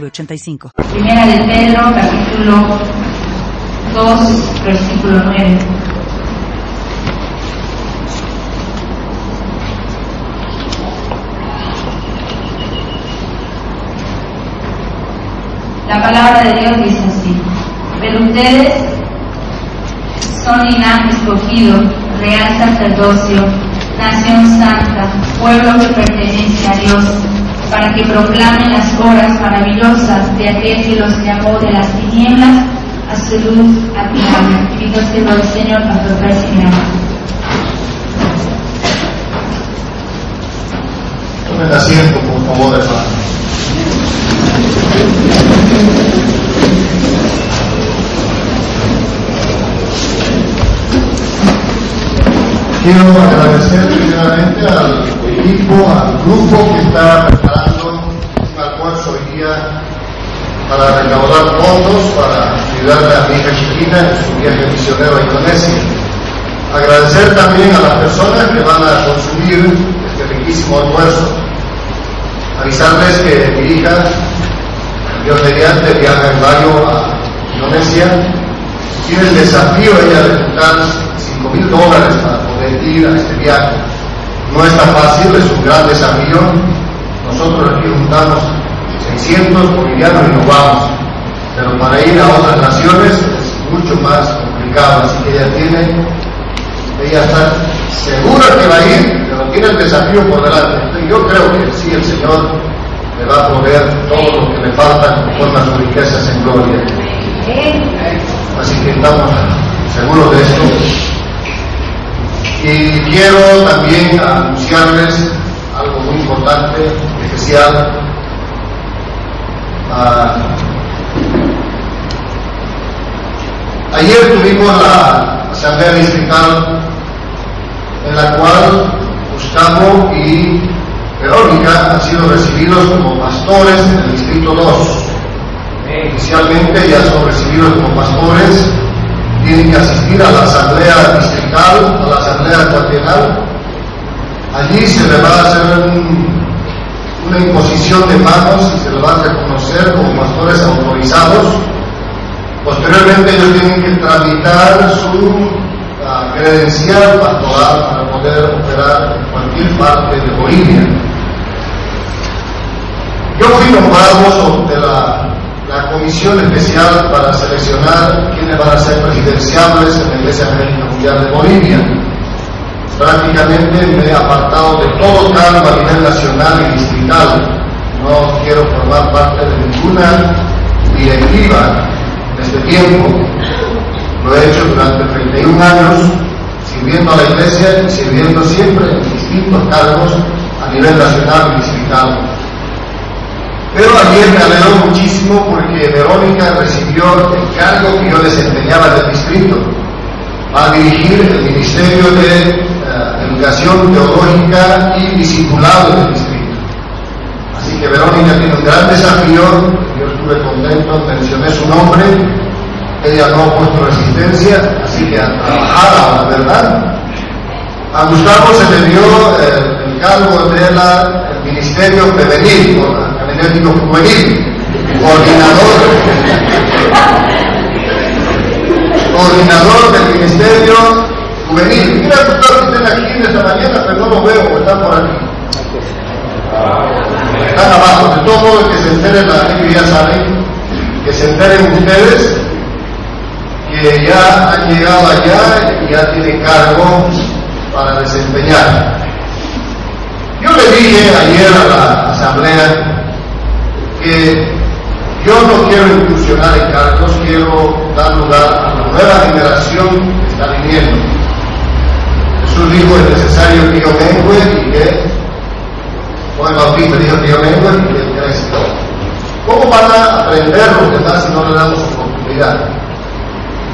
906985. Primera de Pedro, capítulo 2, versículo 9. La palabra de Dios dice así, pero ustedes son linaje escogido, real sacerdocio, nación santa, pueblo que pertenece a Dios, para que proclamen las horas maravillosas de aquel que los llamó de las tinieblas a su luz admirable. Y Dios te lo Señor, nuestro Presidente. Tomen asiento, por favor, hermano. Quiero agradecer primeramente al equipo, al grupo que está preparando un almuerzo hoy día para recaudar fondos para ayudarle a mi hija chiquita en su viaje misionero a Indonesia. Agradecer también a las personas que van a consumir este riquísimo almuerzo. Avisarles que mi hija, Dios mediante, viaja en mayo a Indonesia. Tiene el desafío ella de juntar 5 mil dólares para poder ir a este viaje. No está fácil, es un gran desafío. Nosotros aquí juntamos 600 bolivianos y nos vamos. Pero para ir a otras naciones es mucho más complicado, así que ella tiene, ella está segura que va a ir, pero tiene el desafío por delante. Yo creo que sí, el Señor le va a proveer todo lo que le falta conforme a sus riquezas en gloria. Así que estamos seguros de esto. Y quiero también anunciarles algo muy importante, especial. Ah, ayer tuvimos la asamblea distrital en la cual Gustavo y Verónica han sido recibidos como pastores en el distrito 2. Inicialmente ya son recibidos como pastores, tienen que asistir a la asamblea distrital, a la asamblea cuartel. Allí se le va a hacer un, una imposición de manos y se le va a reconocer como pastores autorizados. Posteriormente ellos tienen que tramitar su uh, credencial pastoral para poder operar en cualquier parte de Bolivia. Yo fui nombrado de la, la, comisión especial para seleccionar quiénes van a ser presidenciables en la Iglesia América Mundial de Bolivia. Prácticamente me he apartado de todo cargo a nivel nacional y distrital. No quiero formar parte de ninguna directiva de este tiempo. Lo he hecho durante 31 años, sirviendo a la Iglesia y sirviendo siempre en distintos cargos a nivel nacional y distrital. Pero ayer me alegró muchísimo porque Verónica recibió el cargo que yo desempeñaba en el distrito, a dirigir el Ministerio de uh, Educación Teológica y Discipulado del distrito. Así que Verónica tiene un gran desafío, yo estuve contento, mencioné su nombre, ella no ha puesto resistencia, así que a trabajar verdad. A Gustavo se le dio el cargo de la, Ministerio Femenil, Genético Juvenil, coordinador, coordinador del Ministerio Juvenil. Mira, doctor, que estén aquí esta mañana, pero no lo veo, están por aquí. Están abajo, de todo modo que se enteren, la ya saben, que se enteren ustedes que ya han llegado allá y ya tienen cargo para desempeñar. Yo le dije ayer a la asamblea que yo no quiero incursionar en cargos, quiero dar lugar a la nueva generación que está viniendo. Jesús dijo es necesario que yo mengue y que Juan Bautista dijo que yo mengue y que Cristo. ¿Cómo van a aprender los demás si no le damos oportunidad?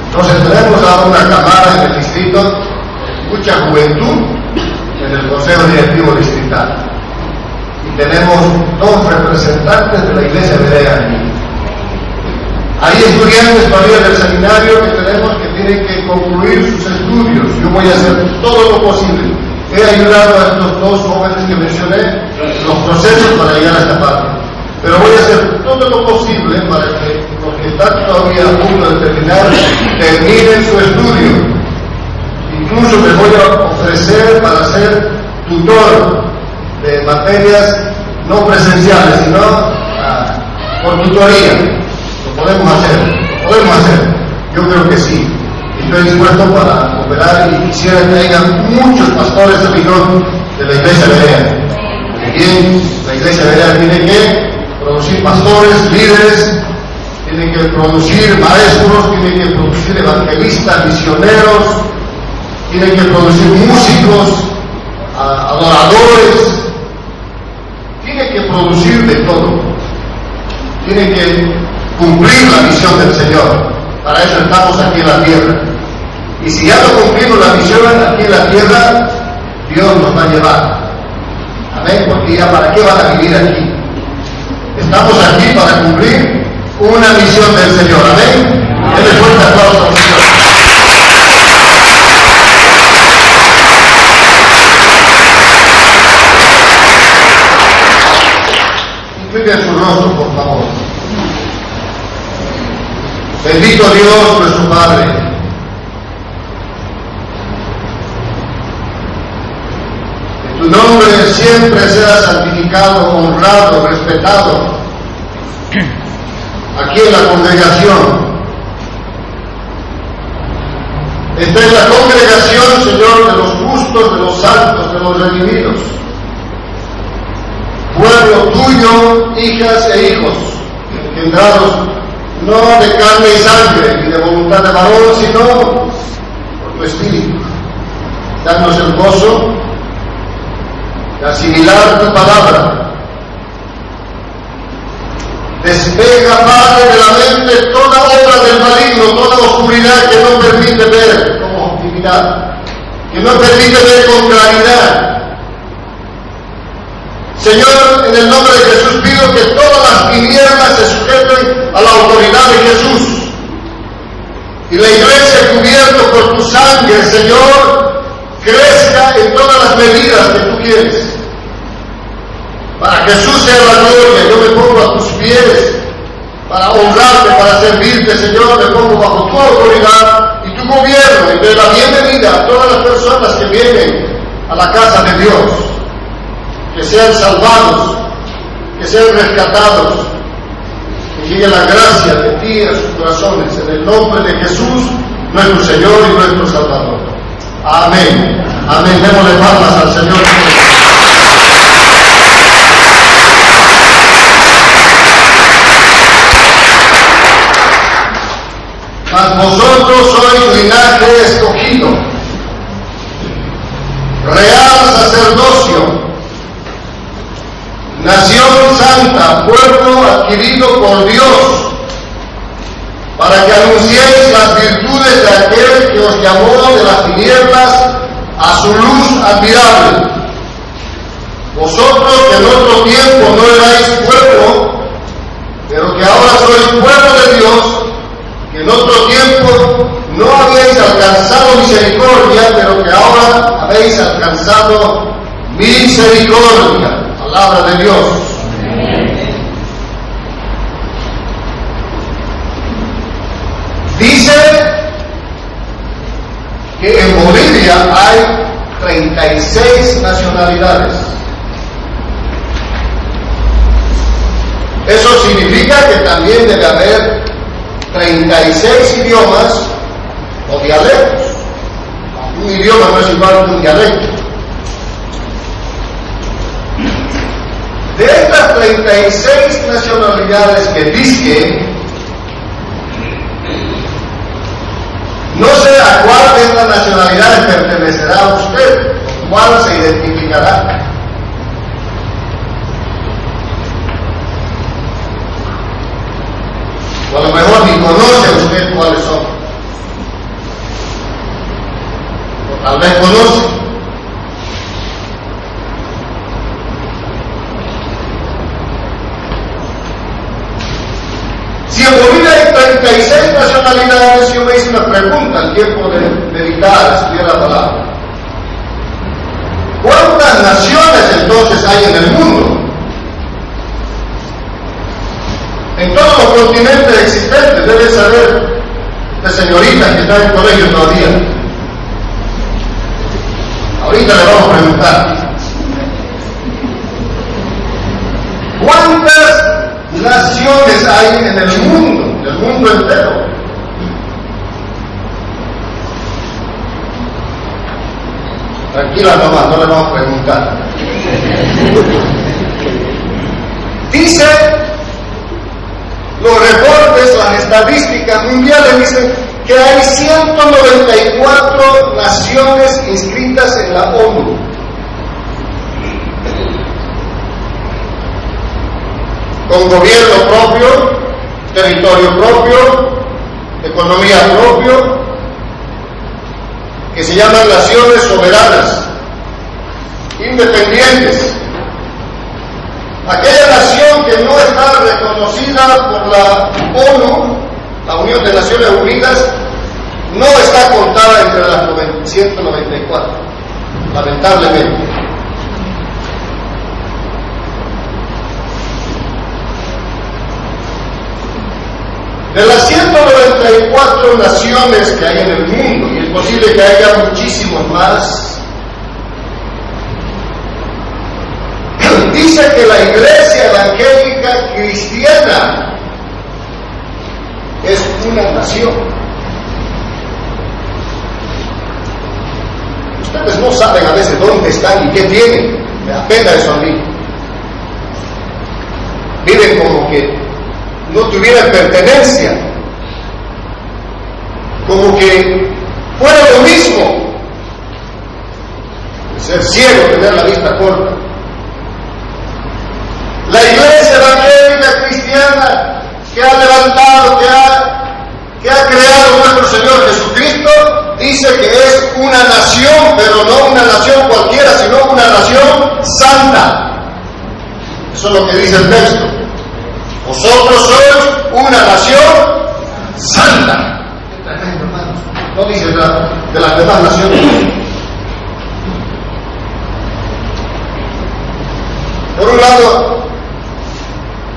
Entonces tenemos ahora una cámara en el distrito, mucha juventud en el Consejo Directivo Distrital. Y tenemos dos representantes de la Iglesia Berea aquí. Hay estudiantes todavía del seminario que tenemos que tienen que concluir sus estudios. Yo voy a hacer todo lo posible. He ayudado a estos dos jóvenes que mencioné en los procesos para llegar a esta parte. Pero voy a hacer todo lo posible para que los que están todavía a punto de terminar terminen su estudio. Incluso me voy a ofrecer para ser tutor de materias no presenciales, sino ah, por tutoría podemos hacer, podemos hacer. Yo creo que sí. Estoy dispuesto para cooperar y quisiera que haya muchos pastores amigos de la iglesia berea. Bien, la iglesia berea tiene que producir pastores, líderes, tiene que producir maestros, tiene que producir evangelistas, misioneros, tiene que producir músicos, adoradores, tiene que producir de todo. Tiene que cumplir la misión del Señor. Para eso estamos aquí en la tierra. Y si ya no cumplimos la misión aquí en la tierra, Dios nos va a llevar. Amén, porque ya para qué van a vivir aquí. Estamos aquí para cumplir una misión del Señor. Amén. Fuerte aplauso al Señor. Su rostro, por favor. Bendito Dios nuestro Padre. Tu nombre siempre sea santificado, honrado, respetado. Aquí en la congregación. Esta es la congregación, Señor, de los justos, de los santos, de los redimidos. Pueblo tuyo, hijas e hijos, engendrados no de carne y sangre, ni de voluntad de varón, sino por tu espíritu. Danos el gozo de asimilar tu palabra. Despega, Padre, de la mente toda obra del maligno, toda oscuridad que no permite ver como objetividad, que no permite ver con claridad, Señor, en el nombre de Jesús pido que todas las tinieblas se sujeten a la autoridad de Jesús. Y la iglesia cubierta por tu sangre, Señor, crezca en todas las medidas que tú quieres. Para Jesús sea la gloria, yo me pongo a tus pies para honrarte, para servirte, Señor, me pongo bajo tu autoridad y tu gobierno y de la bienvenida a todas las personas que vienen a la casa de Dios que sean salvados, que sean rescatados, que llegue la gracia de ti a sus corazones, en el nombre de Jesús, nuestro Señor y nuestro Salvador. Amén. Amén. Démosle palmas al Señor. Mas vosotros sois linaje escogido, real sacerdocio, nación santa, pueblo adquirido por Dios, para que anunciéis las virtudes de aquel que os llamó de las tinieblas a su luz admirable. Vosotros que en otro tiempo no erais pueblo, pero que ahora sois pueblo de Dios, que en otro tiempo no habéis alcanzado misericordia, pero que ahora habéis alcanzado misericordia palabra de Dios. Dice que en Bolivia hay 36 nacionalidades. Eso significa que también debe haber 36 idiomas o dialectos. Un idioma no es igual que un dialecto. De estas 36 nacionalidades que dice, no sé a cuál de estas nacionalidades pertenecerá usted, cuál se identificará. O a lo mejor ni conoce usted cuáles son. O tal vez conoce. Si en Bolivia hay 36 nacionalidades, yo me hice una pregunta al tiempo de meditar, estudiar la palabra. ¿Cuántas naciones entonces hay en el mundo? En todos los continentes existentes, debe saber la señorita que está en el colegio todavía. Ahorita le vamos a preguntar. ¿Cuántas naciones hay en el mundo, en el mundo entero? Tranquila nomás, no le vamos a preguntar. Dice, los reportes, las estadísticas mundiales dicen que hay 194 naciones inscritas en la ONU. Con gobierno propio, territorio propio, economía propio, que se llaman naciones soberanas, independientes. Aquella nación que no está reconocida por la ONU, la Unión de Naciones Unidas, no está contada entre las 194, lamentablemente. De las 194 naciones que hay en el mundo, posible que haya muchísimos más, dice que la iglesia evangélica cristiana es una nación. Ustedes no saben a veces dónde están y qué tienen. Me apena eso a mí. Viven como que no tuvieran pertenencia, como que fuera lo mismo ser ciego, tener la vista corta. La iglesia evangélica cristiana que ha levantado, que ha, que ha creado nuestro Señor Jesucristo, dice que es una nación, pero no una nación cualquiera, sino una nación santa. Eso es lo que dice el texto. Vosotros sois una nación santa. No dice de, de las demás naciones. Por un lado,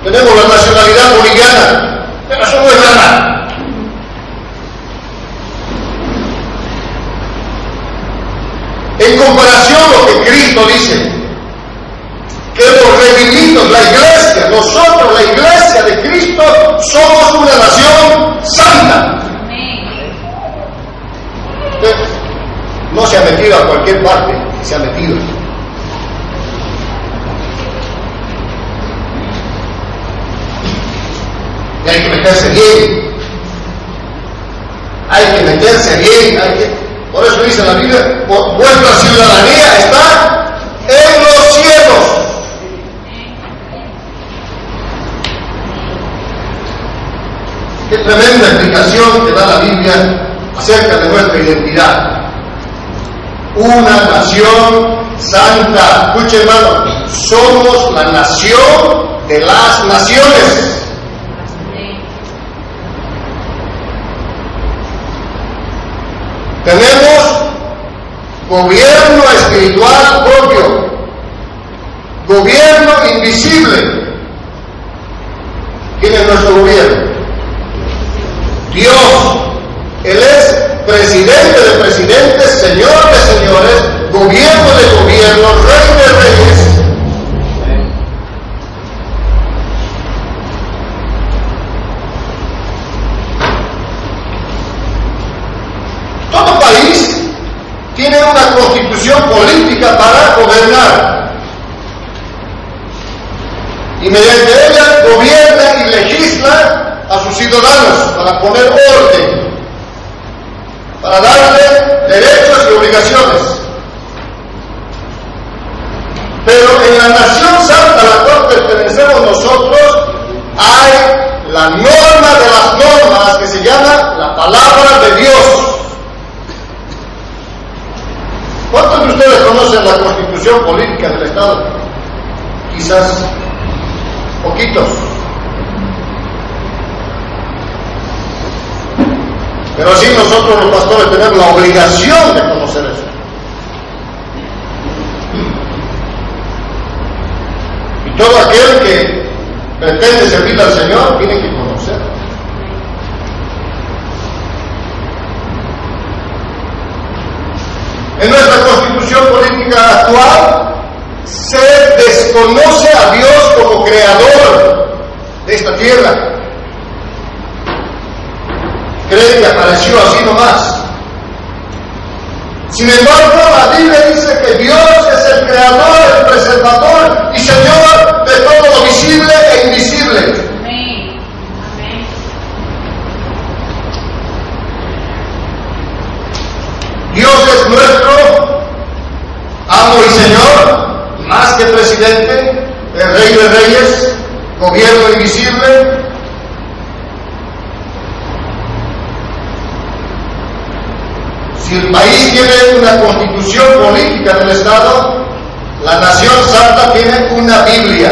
tenemos la nacionalidad boliviana, pero eso no es nada. En comparación a lo que Cristo dice, que los redimidos, la iglesia, nosotros, la iglesia de Cristo, somos una nación santa. Usted no se ha metido a cualquier parte, se ha metido. Y hay que meterse bien. Hay que meterse bien. Hay que... Por eso dice la Biblia, vuestra ciudadanía está en los cielos. Qué tremenda explicación que da la Biblia acerca de nuestra identidad. Una nación santa. Escuche hermano, somos la nación de las naciones. Tenemos gobierno espiritual propio, gobierno invisible. ¿Quién es nuestro gobierno? Dios. Él es presidente de presidentes, señor de señores, gobierno de gobiernos, rey de reyes. Todo país tiene una constitución política para gobernar. Y mediante ella gobierna y legisla a sus ciudadanos para poner orden, para darle derechos y obligaciones. Pero en la nación santa a la cual pertenecemos nosotros hay la norma de las palabra de Dios. ¿Cuántos de ustedes conocen política del Estado? Quizás poquitos. Pero así nosotros los pastores tenemos la obligación de conocer eso. Y todo aquel que pretende servir al Señor tiene que conocer. En nuestra constitución política actual se desconoce a Dios como creador de esta tierra. Creen que apareció así nomás. Sin embargo, la Biblia dice que Dios es el creador, el preservador y Señor de todo lo visible e invisible. Amén. Dios es nuestro amo y Señor, más que presidente, el rey de reyes, gobierno invisible. Si el país tiene una constitución política del Estado, la nación santa tiene una Biblia.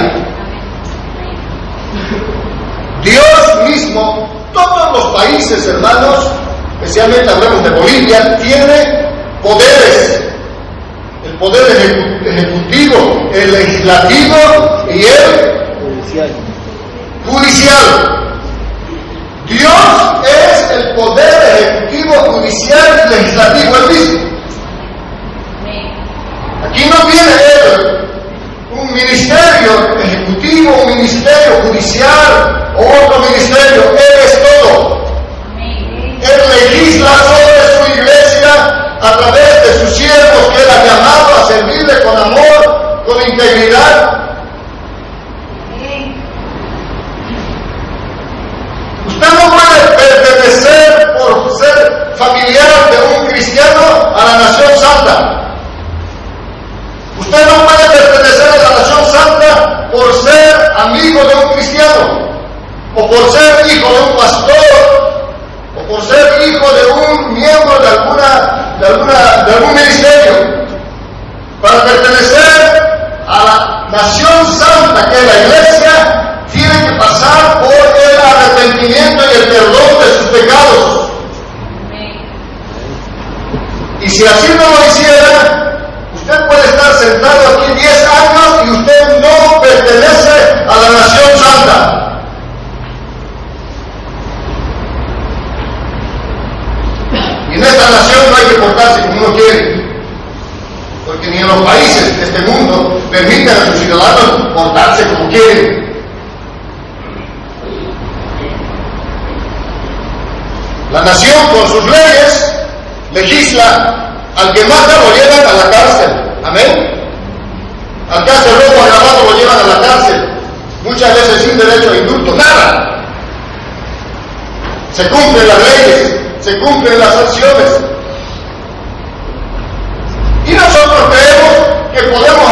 Dios mismo, todos los países hermanos, especialmente hablamos de Bolivia, tiene poderes. Poder ejecu- ejecutivo, el legislativo y el judicial. Dios es el poder ejecutivo, judicial y legislativo, el mismo. Aquí no tiene él un ministerio ejecutivo, un ministerio judicial o otro ministerio. Con amor, con integridad. Usted no puede pertenecer por ser familiar de un cristiano a la nación santa. Usted no puede pertenecer a la nación santa por ser amigo de un cristiano, o por ser hijo de un pastor, o por ser hijo de un miembro de alguna, de alguna, de algún ministerio. Para pertenecer a la nación santa que es la iglesia, tiene que pasar por el arrepentimiento y el perdón de sus pecados. Y si así no lo hiciera, usted puede estar sentado aquí 10 años y usted no pertenece a la nación santa. Y en esta nación no hay que portarse como uno quiere. Ni los países de este mundo permiten a sus ciudadanos portarse como quieren. La nación con sus leyes legisla, al que mata lo llevan a la cárcel. Amén. Al que hace robo agravado lo llevan a la cárcel. Muchas veces sin derecho a indulto, nada. Se cumplen las leyes, se cumplen las acciones. Y nosotros creemos 这说的吗？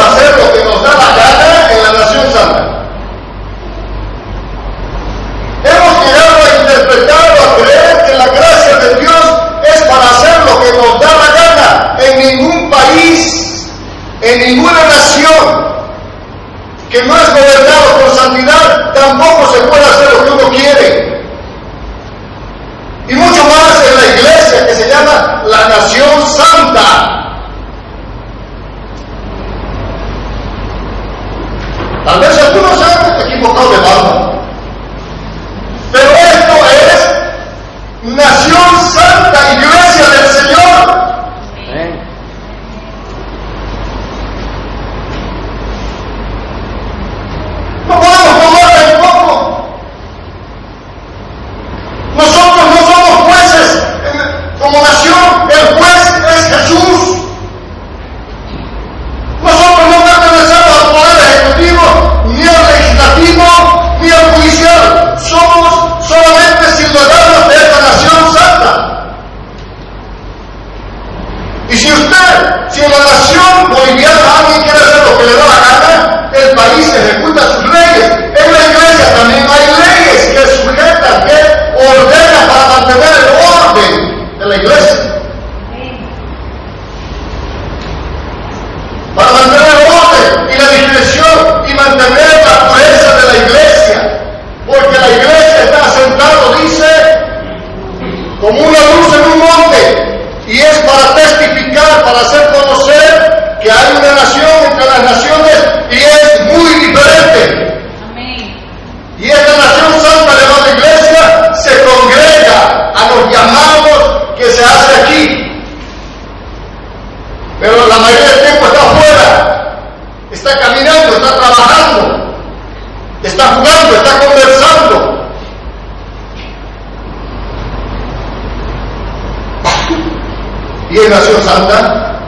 quién nació santa?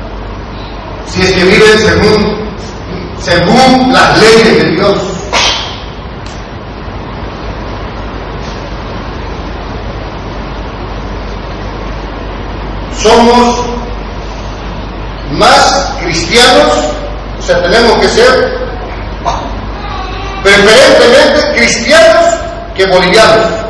Si es que viven según, según las leyes de Dios. Somos más cristianos, o sea, tenemos que ser preferentemente cristianos que bolivianos.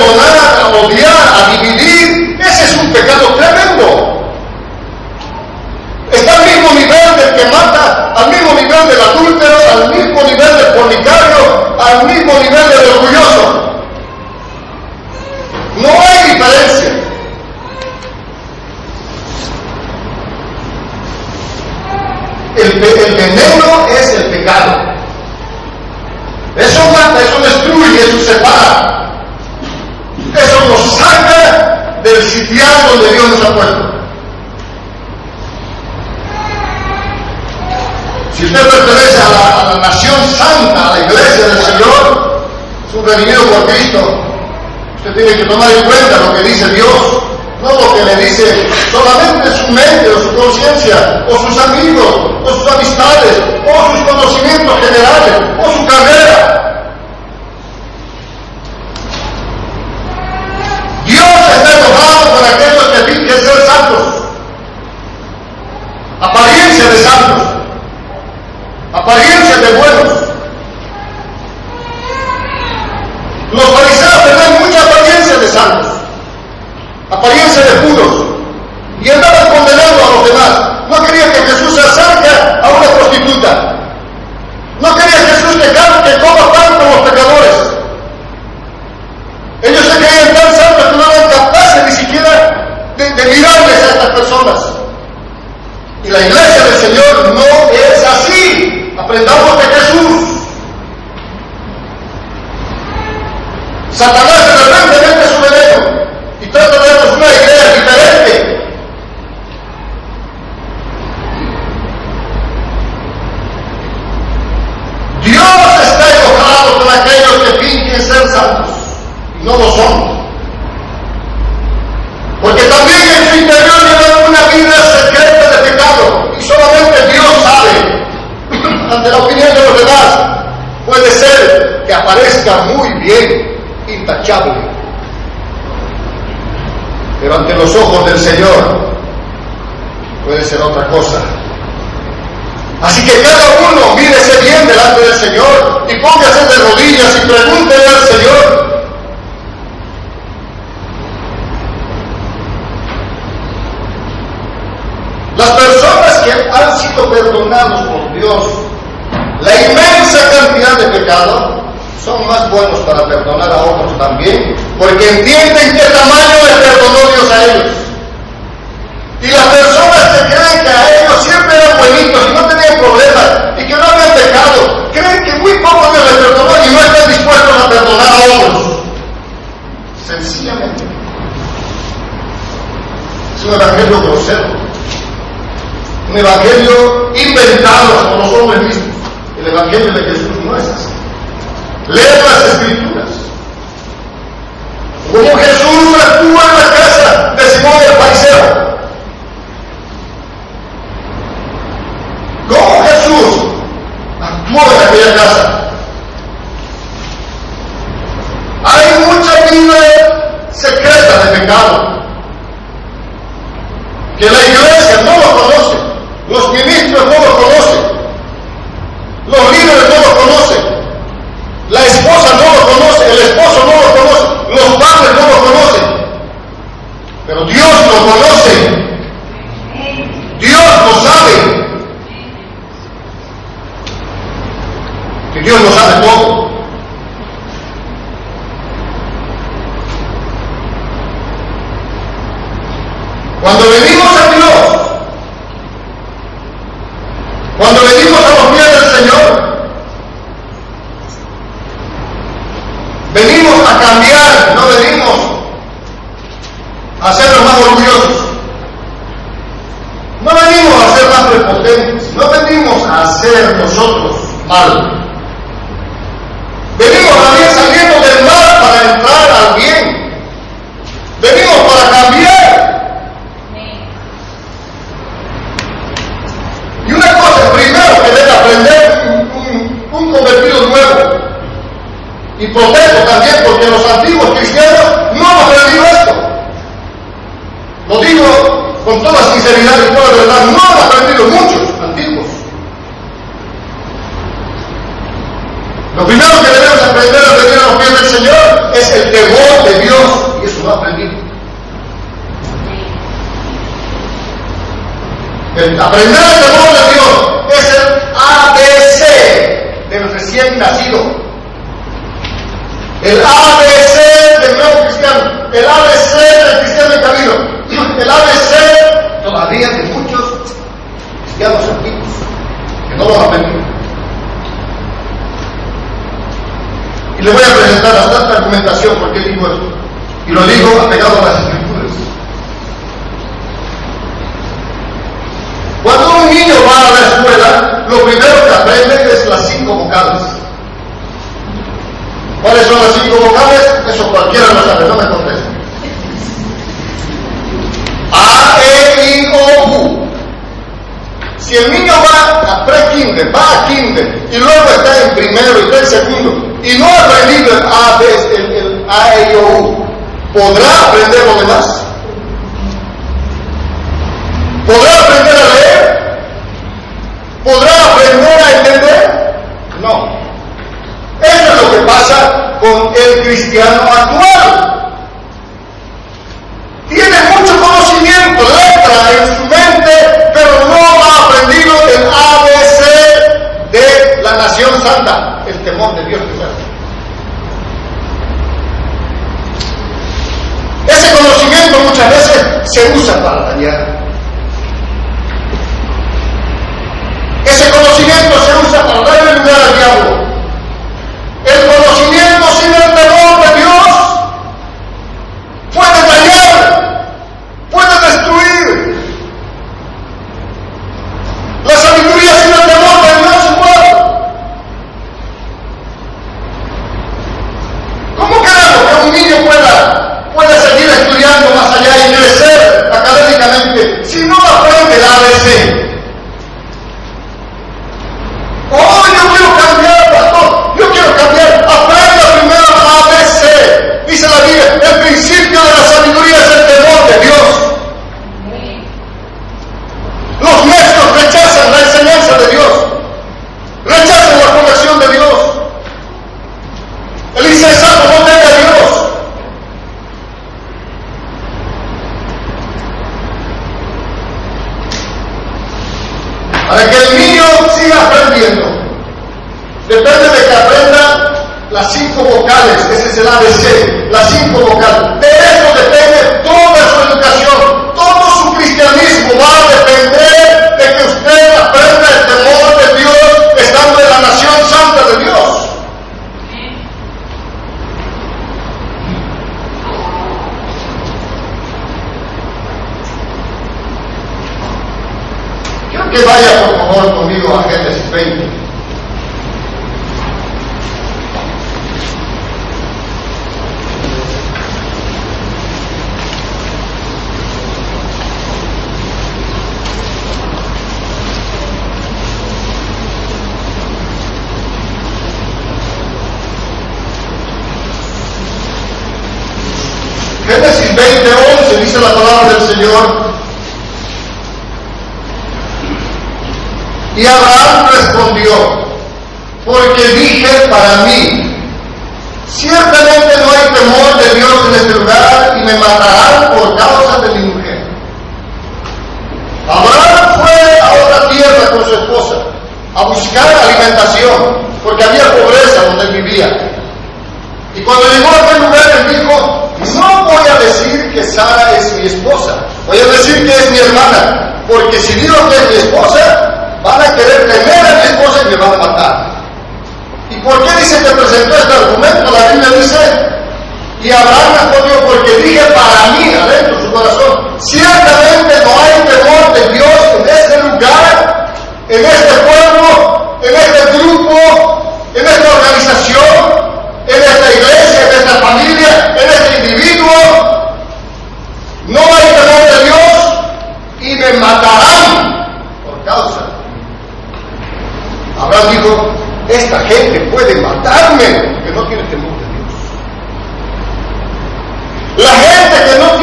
perdonada, odiada, aparezca muy bien, intachable. Pero ante los ojos del Señor puede ser otra cosa. Así que cada uno mírese bien delante del Señor y póngase de rodillas y pregúntele al Señor. Las personas que han sido perdonados por Dios la inmensa cantidad de pecados son más buenos para perdonar a otros también, porque entienden qué tamaño les perdonó Dios a ellos. Y las personas que creen que a ellos siempre eran buenitos y no tenían problemas y que no habían pecado, creen que muy poco Dios les perdonó y no están dispuestos a perdonar a otros. Sencillamente. Es un evangelio grosero. Un evangelio inventado por los hombres mismos. El evangelio de Jesús no es así. Leer las escrituras. Como Jesús actúa en la casa de Simón el Paisero. Como Jesús actuó en aquella casa. Hay mucha vida secreta de pecado que la iglesia no lo conoce. Los que cinco vocales. ¿Cuáles son las cinco vocales? Eso cualquiera lo sabe, no me contesta. A, E, I, O, U. Si el niño va a pre-kinder, va a kinder, y luego está en primero y está en segundo, y no ha aprendido el A, B, el, A, E, I, O, U, ¿podrá aprender lo demás? ¿Podrá aprender a leer? ¿Podrá aprender a entender? con el cristiano actual. Tiene mucho conocimiento, letra en su mente, pero no ha aprendido el ABC de la nación santa, el temor de Dios. Ese conocimiento muchas veces se usa para dañar. Ese conocimiento se usa para vocales, ese es el ABC, la cinco vocal, en este pueblo, en este grupo, en esta organización, en esta iglesia, en esta familia, en este individuo. No hay temor de Dios y me matarán por causa. Abraham dijo, esta gente puede matarme, que no tiene temor de Dios. La gente que no tiene.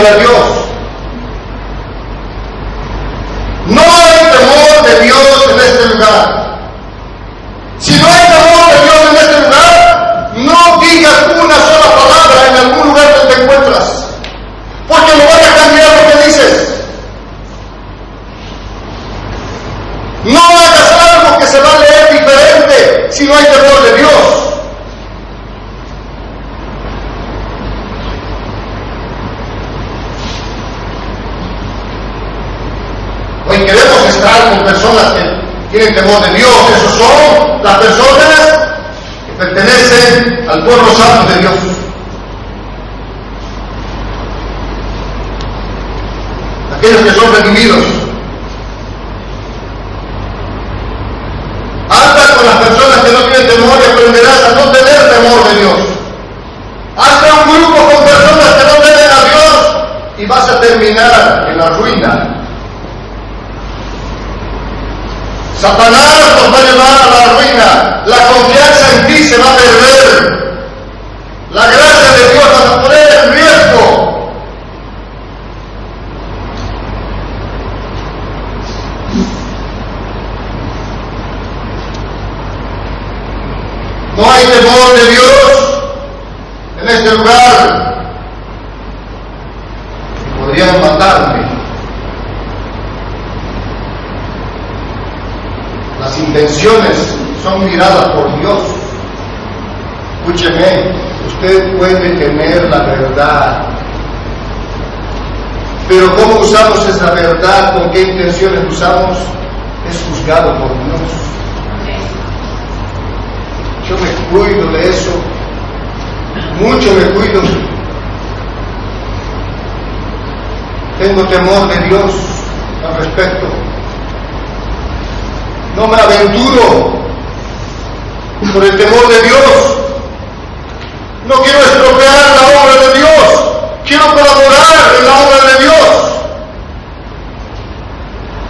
adoración. Terminar en la ruina. Satanás nos va a llevar a la ruina. La confianza en ti se va a perder. La gracia de Dios va a poner en riesgo. No hay temor de Dios en este lugar. Podrían matarme. Las intenciones son miradas por Dios. Escúcheme, usted puede tener la verdad. Pero cómo usamos esa verdad, con qué intenciones usamos, es juzgado por Dios. Yo me cuido de eso, mucho me cuido. Tengo temor de Dios al respecto. No me aventuro por el temor de Dios. No quiero estropear la obra de Dios. Quiero colaborar en la obra de Dios.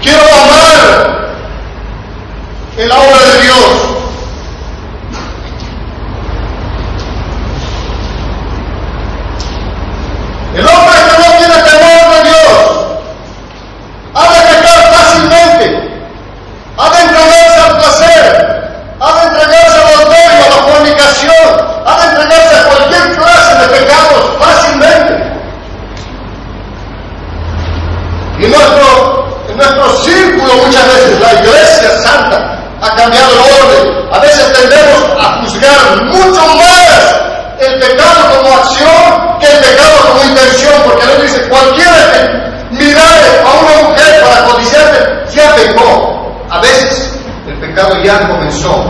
Quiero amar en la obra de Dios. El hombre que no tiene temor de Dios ha de pecar fácilmente, ha de entregarse al placer, ha de entregarse al adulterio, a la fornicación, ha de entregarse a cualquier clase de pecados fácilmente. Y en nuestro, en nuestro círculo muchas veces la iglesia santa ha cambiado el orden. A veces tendemos mucho más el pecado como acción que el pecado como intención, porque Dios dice, cualquiera que mirare a una mujer para codiciarle, ya pecó. A veces el pecado ya comenzó.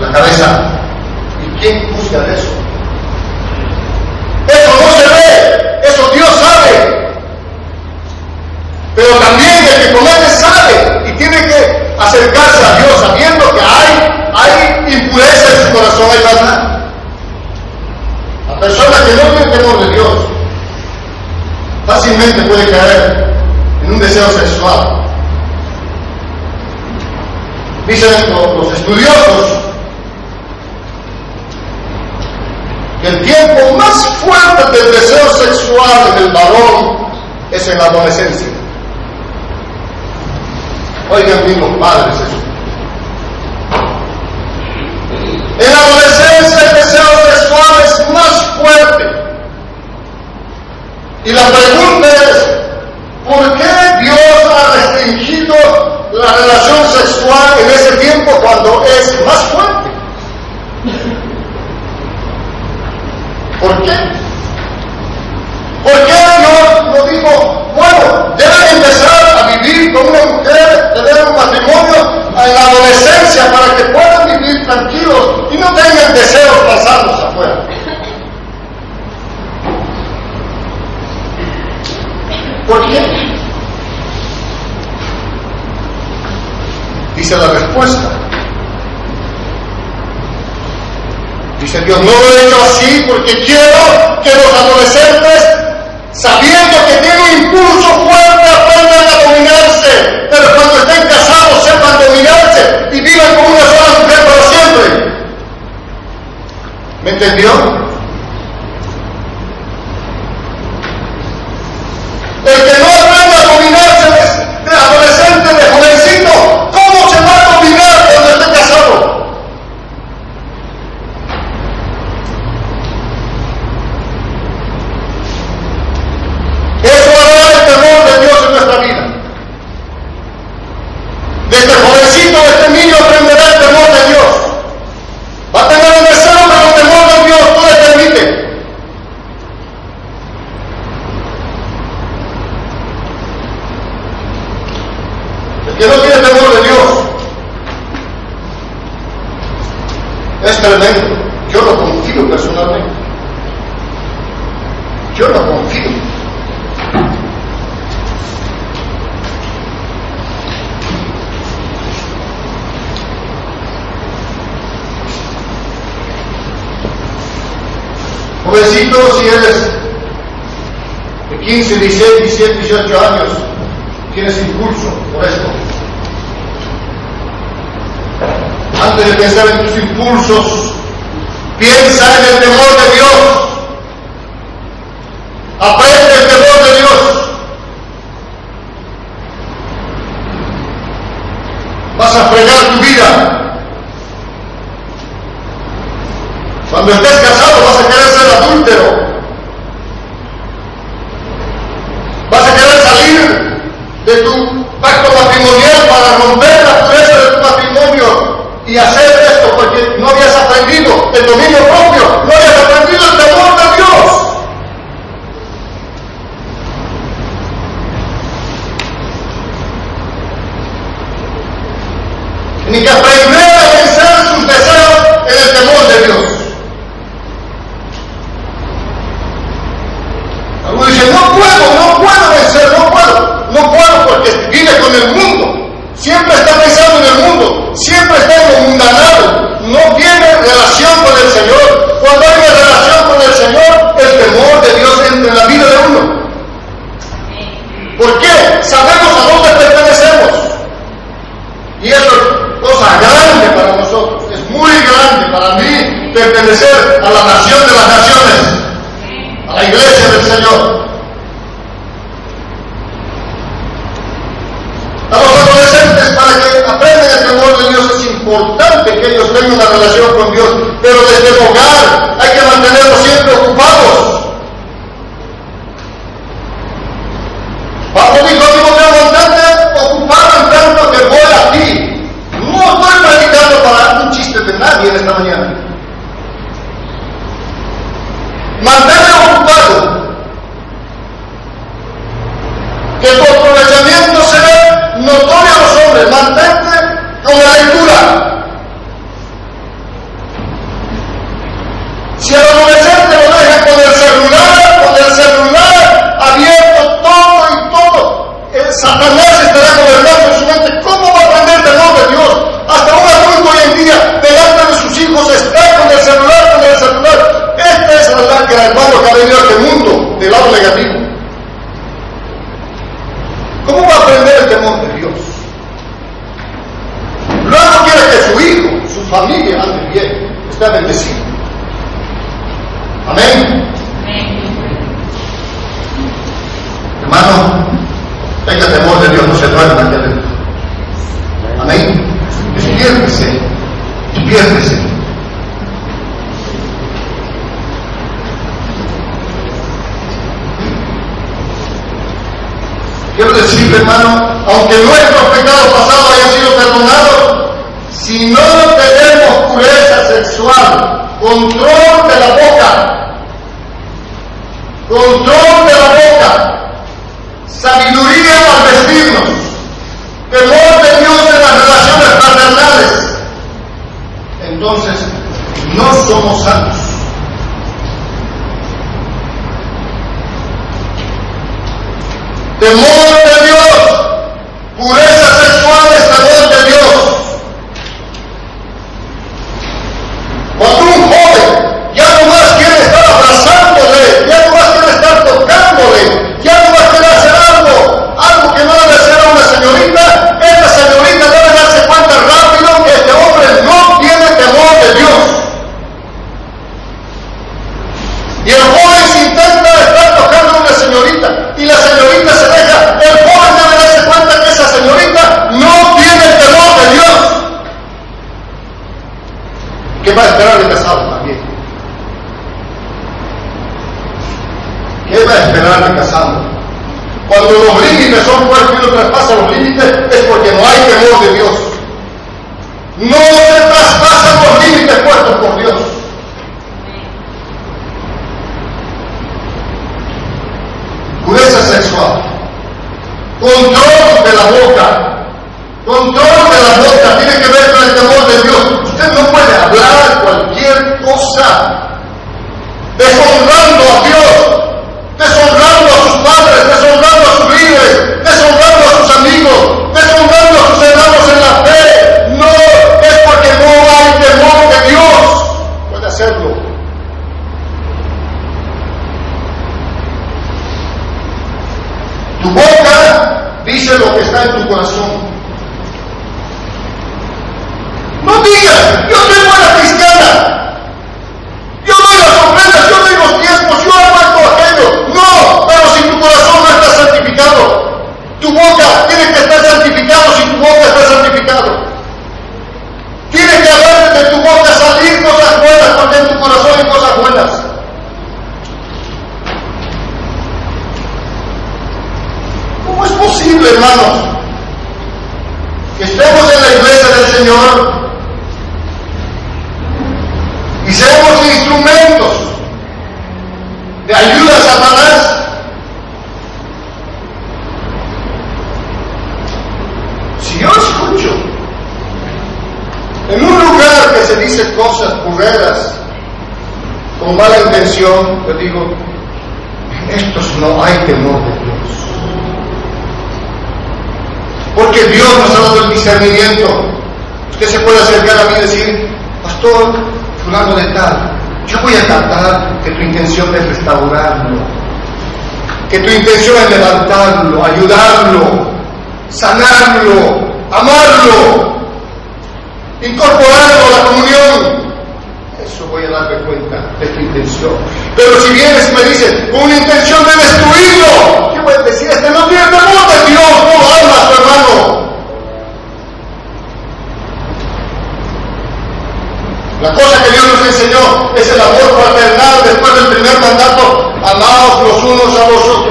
La cabeza. ¿Y quién juzga de eso? Eso no se ve, eso Dios sabe. Pero también el que comete sabe y tiene que acercarse a Dios sabiendo que hay, hay impureza en su corazón, hay maldad. La persona que no tiene temor de Dios fácilmente puede caer en un deseo sexual. Dicen los estudiosos que el tiempo más fuerte del deseo sexual en el varón es en la adolescencia. Oigan bien los padres eso. En la adolescencia el deseo sexual es más fuerte. Y la pregunta es, ¿por qué Dios ha restringido la relación sexual en ese tiempo cuando es más fuerte? ¿Por qué? ¿Por qué Dios no dijo, bueno, deben empezar a vivir con una mujer, tener un matrimonio en la adolescencia para que puedan vivir tranquilos y no tengan deseos pasados afuera? ¿Por qué? Dice la respuesta. Dice Dios, no lo he hecho así porque quiero que los adolescentes, sabiendo que tienen impulso fuerte, aprendan a dominarse, pero cuando estén casados sepan dominarse y vivan como una sola mujer para siempre. ¿Me entendió? porque no habías aprendido el dominio propio, no habías aprendido prácticamente sí. ayudarlo, sanarlo, amarlo, incorporarlo a la comunión. Eso voy a darme cuenta de tu intención. Pero si vienes y me dices, con una intención de destruirlo, ¿qué voy a decir, este no tiene temor de Dios, no lo amas, hermano. La cosa que Dios nos enseñó es el amor fraternal después del primer mandato, amados los unos a los otros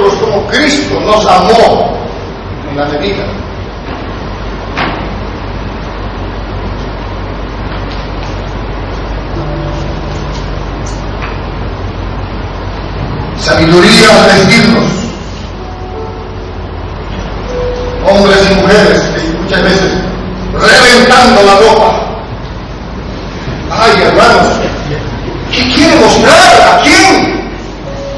Cristo nos amó en la medida. Sabiduría al vestirnos. Hombres y mujeres que muchas veces reventando la ropa. Ay, hermanos, ¿qué quiere mostrar? ¿A quién?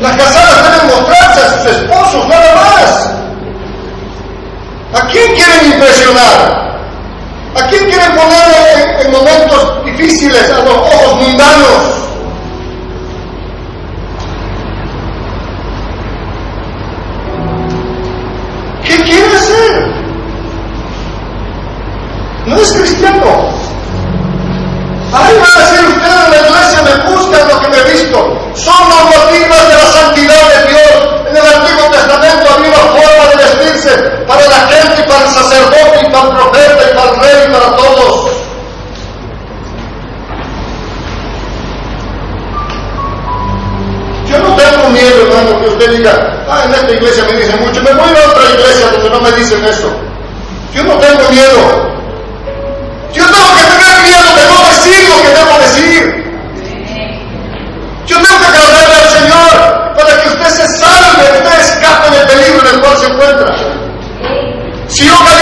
Las casadas deben mostrarse a sus esposos, nada más. ¿A quién quieren impresionar? ¿A quién quieren poner en, en momentos difíciles a los ojos mundanos? you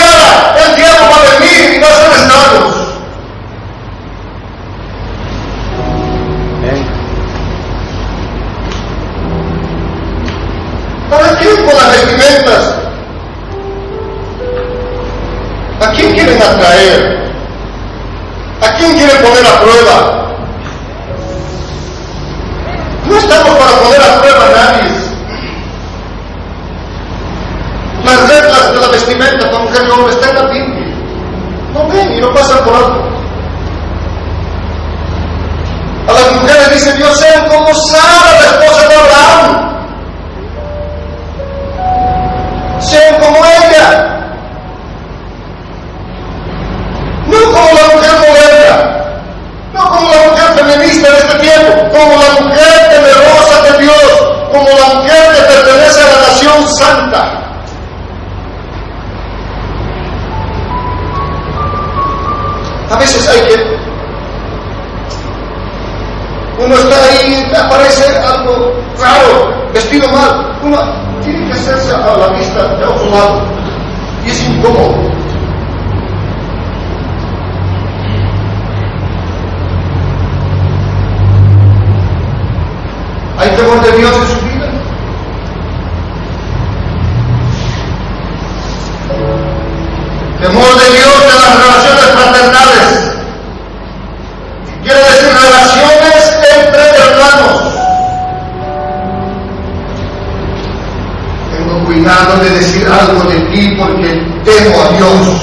temo a Dios,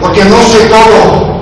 porque no sé todo,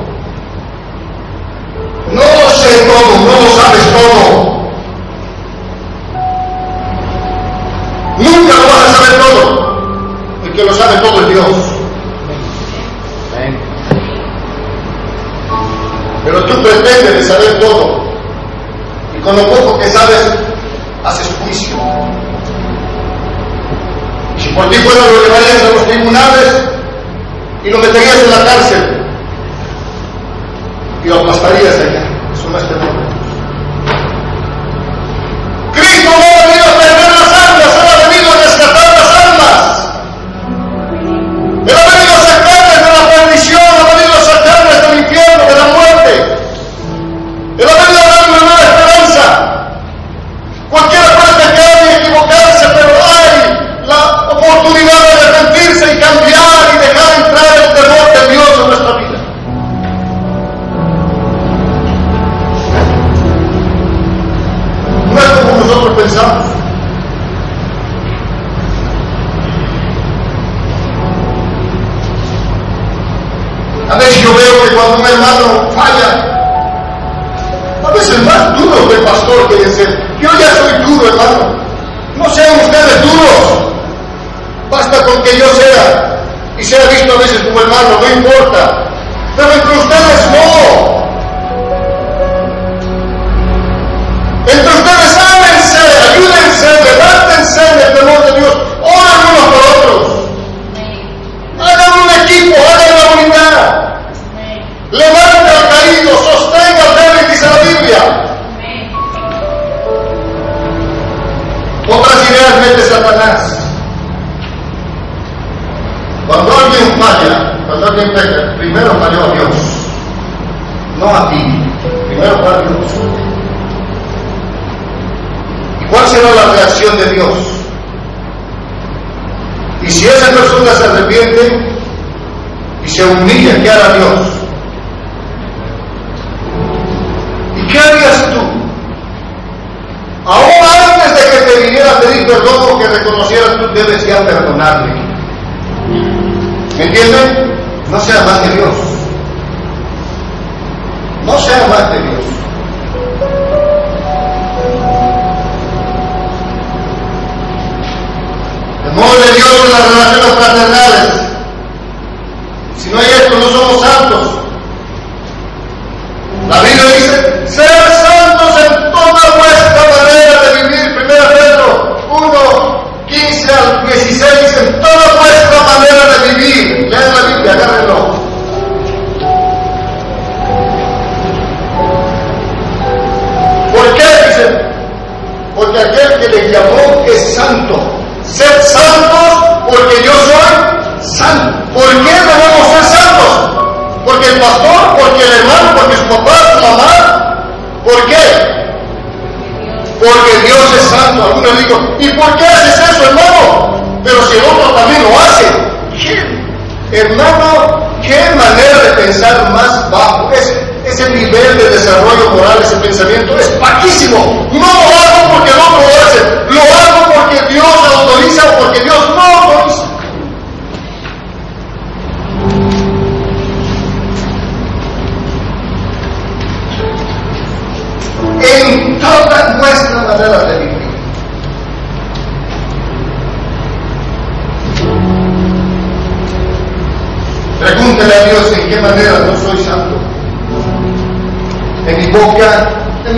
quero, amigo.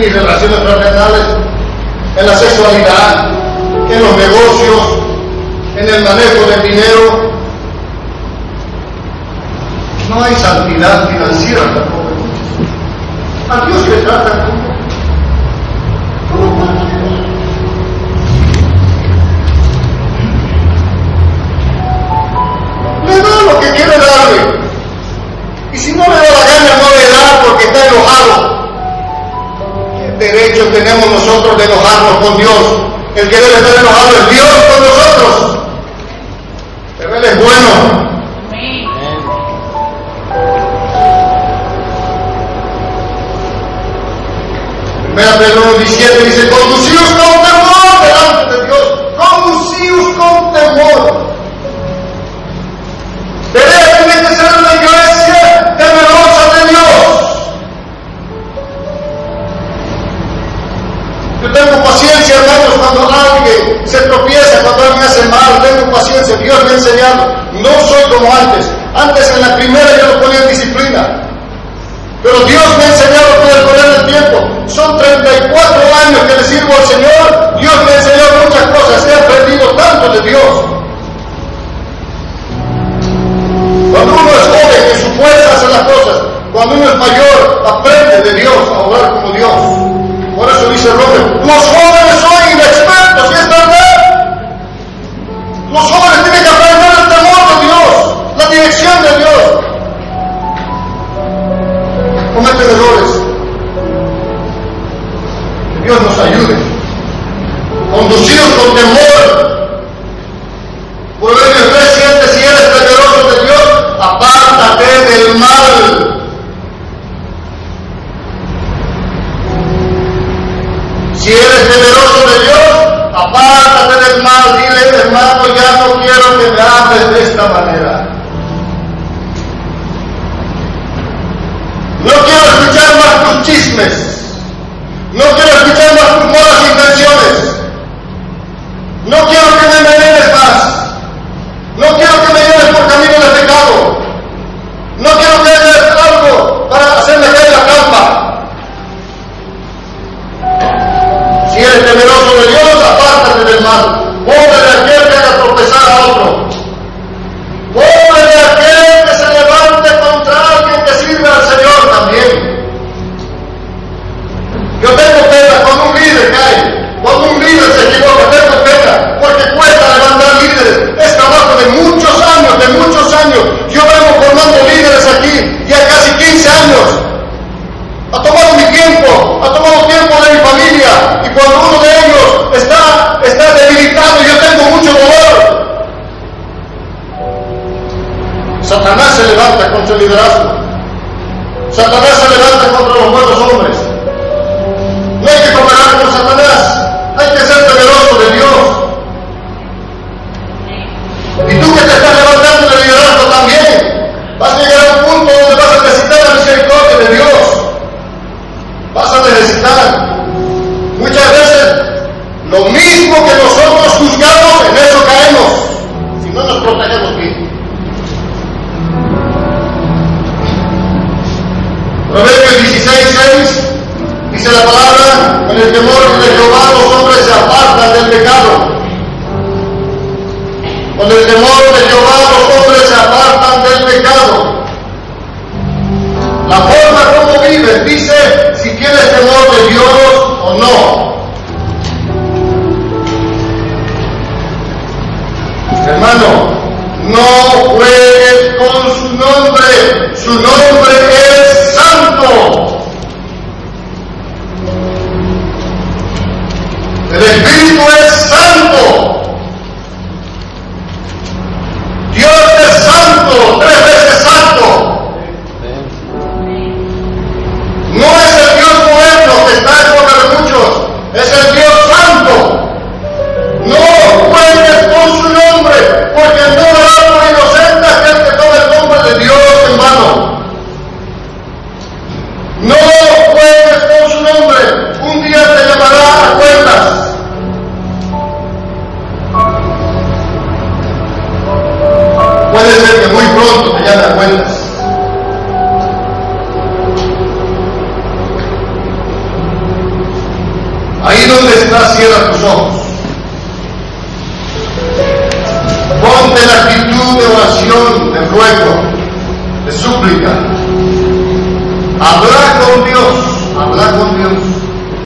y relaciones fraternales, en la sexualidad, en los negocios, en el manejo del dinero. No hay santidad financiera tampoco. A Dios le trata como, como. Le da lo que quiere darle. Y si no le da la gana, no le da porque está enojado derecho tenemos nosotros de enojarnos con Dios? El que debe estar enojado es Dios con nosotros. Pero Él es bueno, Dios me ha enseñado. No soy como antes. Antes en la primera yo no ponía disciplina. Pero Dios me ha enseñado a poder poner el tiempo. Son 34 años que le sirvo al Señor. Dios me ha enseñado muchas cosas. He aprendido tanto de Dios. Cuando uno es joven, en su fuerza hace las cosas. Cuando uno es mayor, aprende de Dios a orar como Dios. Por eso dice Robert, los jóvenes